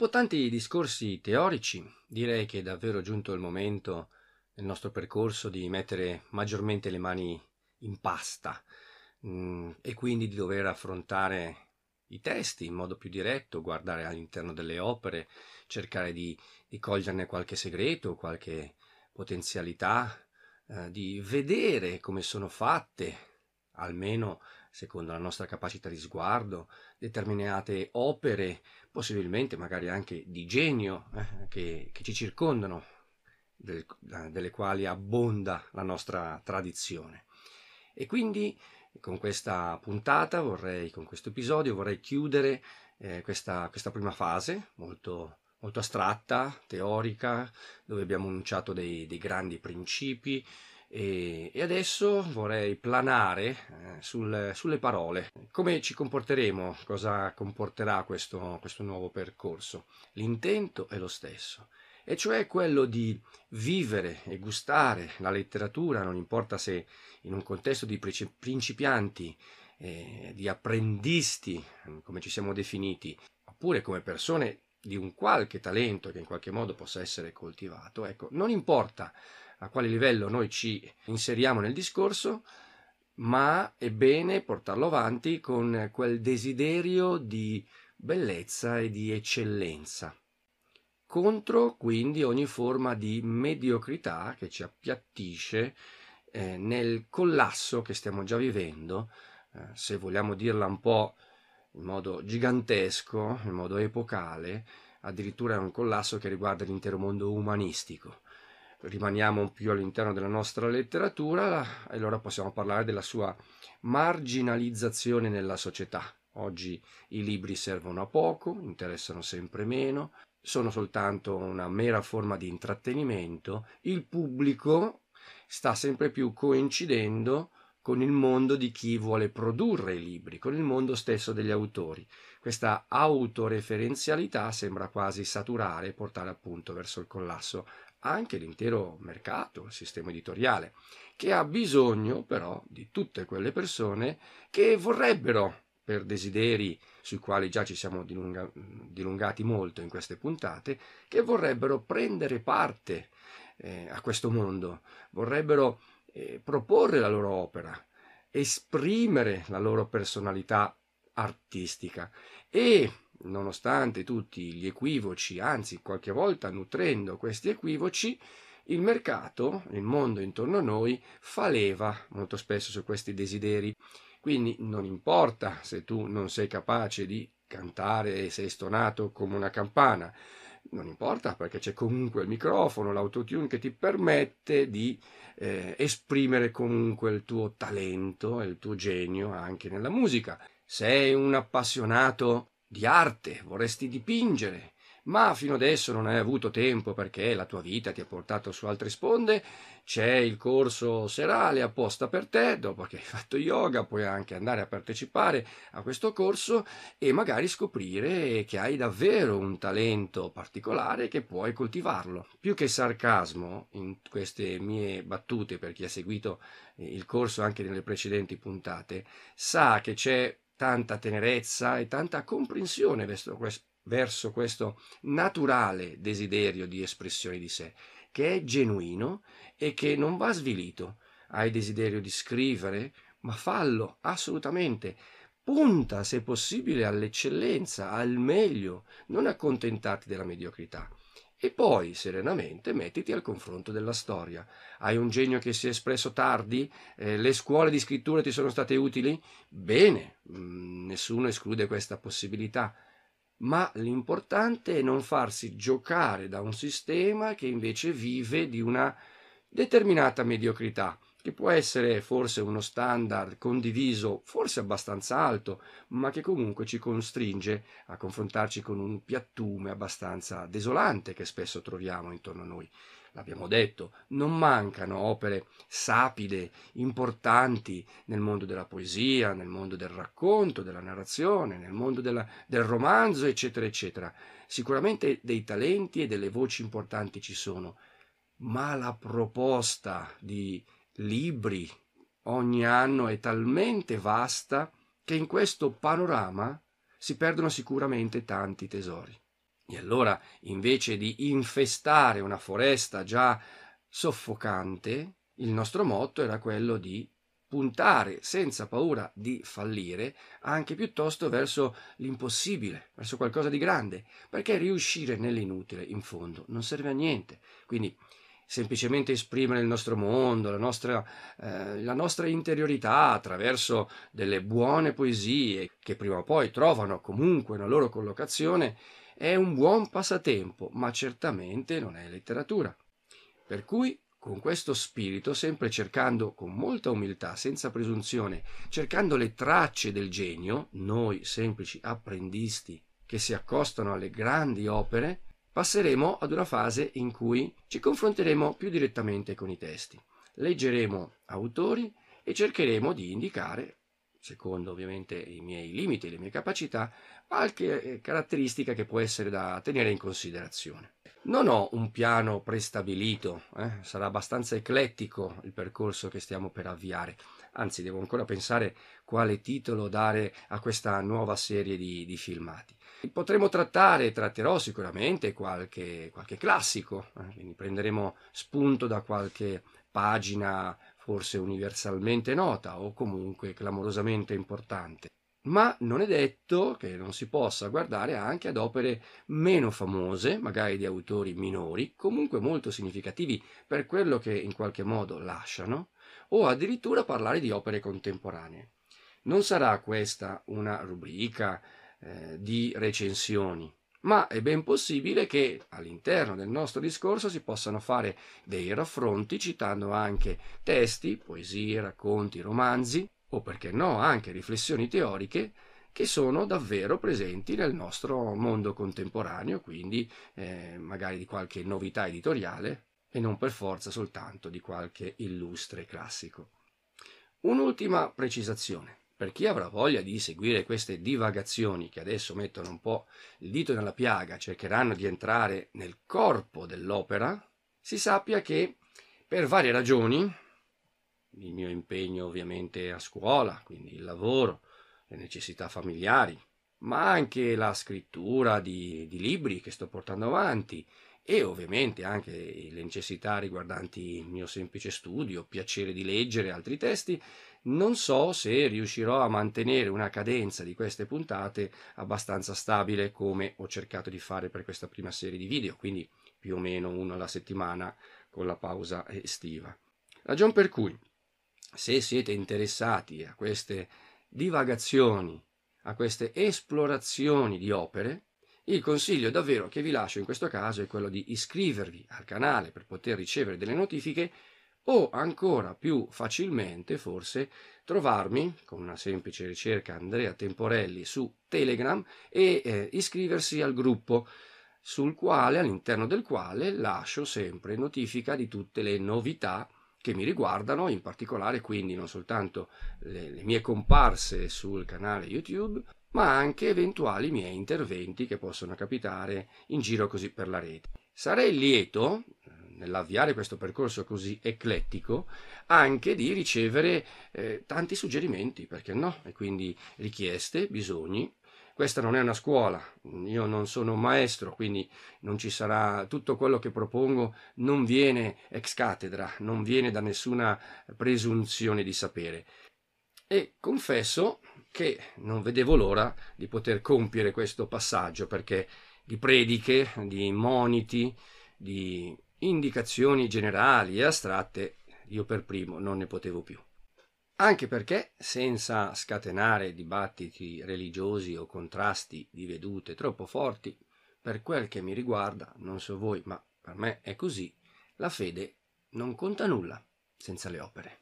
Dopo tanti discorsi teorici, direi che è davvero giunto il momento nel nostro percorso di mettere maggiormente le mani in pasta mh, mm, e quindi di dover affrontare i testi in modo più diretto, guardare all'interno delle opere, cercare di, di coglierne qualche segreto, qualche potenzialità, eh, di vedere come sono fatte, almeno secondo la nostra capacità di sguardo, determinate opere, possibilmente magari anche di genio, eh, che, che, ci circondano, del, delle quali abbonda la nostra tradizione. E quindi con questa puntata vorrei, con questo episodio, vorrei chiudere eh, questa, questa, prima fase molto, molto, astratta, teorica, dove abbiamo enunciato dei, dei grandi principi, e, e adesso vorrei planare eh, sul, sulle parole. Come ci comporteremo? Cosa comporterà questo, questo nuovo percorso? L'intento è lo stesso e cioè quello di vivere e gustare la letteratura, non importa se in un contesto di principianti, eh, di apprendisti, come ci siamo definiti, oppure come persone di un qualche talento che in qualche modo possa essere coltivato, ecco, non importa a quale livello noi ci inseriamo nel discorso, ma è bene portarlo avanti con quel desiderio di bellezza e di eccellenza. Contro quindi ogni forma di mediocrità che ci appiattisce eh, nel collasso che stiamo già vivendo, eh, se vogliamo dirla un po' in modo gigantesco, in modo epocale, addirittura è un collasso che riguarda l'intero mondo umanistico rimaniamo più all'interno della nostra letteratura e allora possiamo parlare della sua marginalizzazione nella società. Oggi i libri servono a poco, interessano sempre meno, sono soltanto una mera forma di intrattenimento, il pubblico sta sempre più coincidendo con il mondo di chi vuole produrre i libri, con il mondo stesso degli autori. Questa autoreferenzialità sembra quasi saturare e portare appunto verso il collasso anche l'intero mercato, il sistema editoriale, che ha bisogno però di tutte quelle persone che vorrebbero, per desideri sui quali già ci siamo dilunga, dilungati molto in queste puntate, che vorrebbero prendere parte eh, a questo mondo, vorrebbero eh, proporre la loro opera, esprimere la loro personalità artistica e nonostante tutti gli equivoci, anzi qualche volta nutrendo questi equivoci, il mercato, il mondo intorno a noi, fa leva molto spesso su questi desideri. Quindi non importa se tu non sei capace di cantare e sei stonato come una campana, non importa perché c'è comunque il microfono, l'autotune che ti permette di eh, esprimere comunque il tuo talento e il tuo genio anche nella musica. Sei un appassionato di arte, vorresti dipingere, ma fino adesso non hai avuto tempo perché la tua vita ti ha portato su altre sponde, c'è il corso serale apposta per te, dopo che hai fatto yoga puoi anche andare a partecipare a questo corso e magari scoprire che hai davvero un talento particolare che puoi coltivarlo. Più che sarcasmo in queste mie battute per chi ha seguito il corso anche nelle precedenti puntate, sa che c'è tanta tenerezza e tanta comprensione verso, verso questo naturale desiderio di espressione di sé, che è genuino e che non va svilito. Hai desiderio di scrivere? Ma fallo, assolutamente. Punta, se possibile, all'eccellenza, al meglio, non accontentarti della mediocrità e poi serenamente mettiti al confronto della storia. Hai un genio che si è espresso tardi? Eh, le scuole di scrittura ti sono state utili? Bene, mh, mm, nessuno esclude questa possibilità, ma l'importante è non farsi giocare da un sistema che invece vive di una determinata mediocrità che può essere forse uno standard condiviso, forse abbastanza alto, ma che comunque ci costringe a confrontarci con un piattume abbastanza desolante che spesso troviamo intorno a noi. L'abbiamo detto, non mancano opere sapide, importanti nel mondo della poesia, nel mondo del racconto, della narrazione, nel mondo della, del romanzo, eccetera, eccetera. Sicuramente dei talenti e delle voci importanti ci sono, ma la proposta di libri ogni anno è talmente vasta che in questo panorama si perdono sicuramente tanti tesori. E allora, invece di infestare una foresta già soffocante, il nostro motto era quello di puntare senza paura di fallire anche piuttosto verso l'impossibile, verso qualcosa di grande, perché riuscire nell'inutile in fondo non serve a niente. Quindi semplicemente esprimere il nostro mondo, la nostra, eh, la nostra interiorità attraverso delle buone poesie che prima o poi trovano comunque una loro collocazione è un buon passatempo, ma certamente non è letteratura. Per cui con questo spirito, sempre cercando con molta umiltà, senza presunzione, cercando le tracce del genio, noi semplici apprendisti che si accostano alle grandi opere, passeremo ad una fase in cui ci confronteremo più direttamente con i testi. Leggeremo autori e cercheremo di indicare, secondo ovviamente i miei limiti e le mie capacità, qualche eh, caratteristica che può essere da tenere in considerazione. Non ho un piano prestabilito, eh? sarà abbastanza eclettico il percorso che stiamo per avviare, anzi devo ancora pensare quale titolo dare a questa nuova serie di, di filmati. Potremo trattare, tratterò sicuramente qualche, qualche classico, eh? quindi prenderemo spunto da qualche pagina forse universalmente nota o comunque clamorosamente importante ma non è detto che non si possa guardare anche ad opere meno famose, magari di autori minori, comunque molto significativi per quello che in qualche modo lasciano, o addirittura parlare di opere contemporanee. Non sarà questa una rubrica eh, di recensioni, ma è ben possibile che all'interno del nostro discorso si possano fare dei raffronti citando anche testi, poesie, racconti, romanzi, o perché no anche riflessioni teoriche che sono davvero presenti nel nostro mondo contemporaneo, quindi eh, magari di qualche novità editoriale e non per forza soltanto di qualche illustre classico. Un'ultima precisazione. Per chi avrà voglia di seguire queste divagazioni che adesso mettono un po' il dito nella piaga, cercheranno di entrare nel corpo dell'opera, si sappia che per varie ragioni, il mio impegno ovviamente a scuola, quindi il lavoro, le necessità familiari, ma anche la scrittura di, di libri che sto portando avanti e ovviamente anche le necessità riguardanti il mio semplice studio, piacere di leggere altri testi, non so se riuscirò a mantenere una cadenza di queste puntate abbastanza stabile come ho cercato di fare per questa prima serie di video, quindi più o meno uno alla settimana con la pausa estiva. Ragion per cui se siete interessati a queste divagazioni, a queste esplorazioni di opere, il consiglio davvero che vi lascio in questo caso è quello di iscrivervi al canale per poter ricevere delle notifiche o ancora più facilmente forse trovarmi con una semplice ricerca Andrea Temporelli su Telegram e eh, iscriversi al gruppo sul quale all'interno del quale lascio sempre notifica di tutte le novità che mi riguardano, in particolare quindi non soltanto le, le mie comparse sul canale YouTube, ma anche eventuali miei interventi che possono capitare in giro così per la rete. Sarei lieto, nell'avviare questo percorso così eclettico, anche di ricevere eh, tanti suggerimenti, perché no? E quindi richieste, bisogni, questa non è una scuola, io non sono un maestro, quindi non ci sarà tutto quello che propongo non viene ex cattedra, non viene da nessuna presunzione di sapere. E confesso che non vedevo l'ora di poter compiere questo passaggio perché di prediche, di moniti, di indicazioni generali e astratte io per primo non ne potevo più anche perché senza scatenare dibattiti religiosi o contrasti di vedute troppo forti, per quel che mi riguarda, non so voi, ma per me è così, la fede non conta nulla senza le opere.